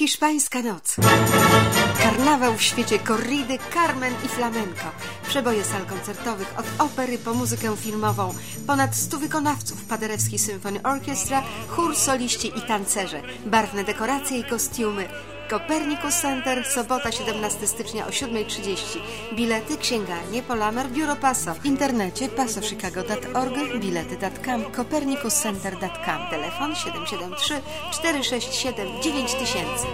Hiszpańska noc. Karnawał w świecie korridy, Carmen i flamenco. Przeboje sal koncertowych od opery po muzykę filmową. Ponad 100 wykonawców, Paderewski Symphony Orchestra, chór, soliści i tancerze. Barwne dekoracje i kostiumy. Kopernikus Center, sobota 17 stycznia o 7.30. Bilety, księgarnie, Polamer, biuro PASO. W internecie pasochicago.org, bilety.com, kopernikuscenter.com. Telefon 773 467 9000.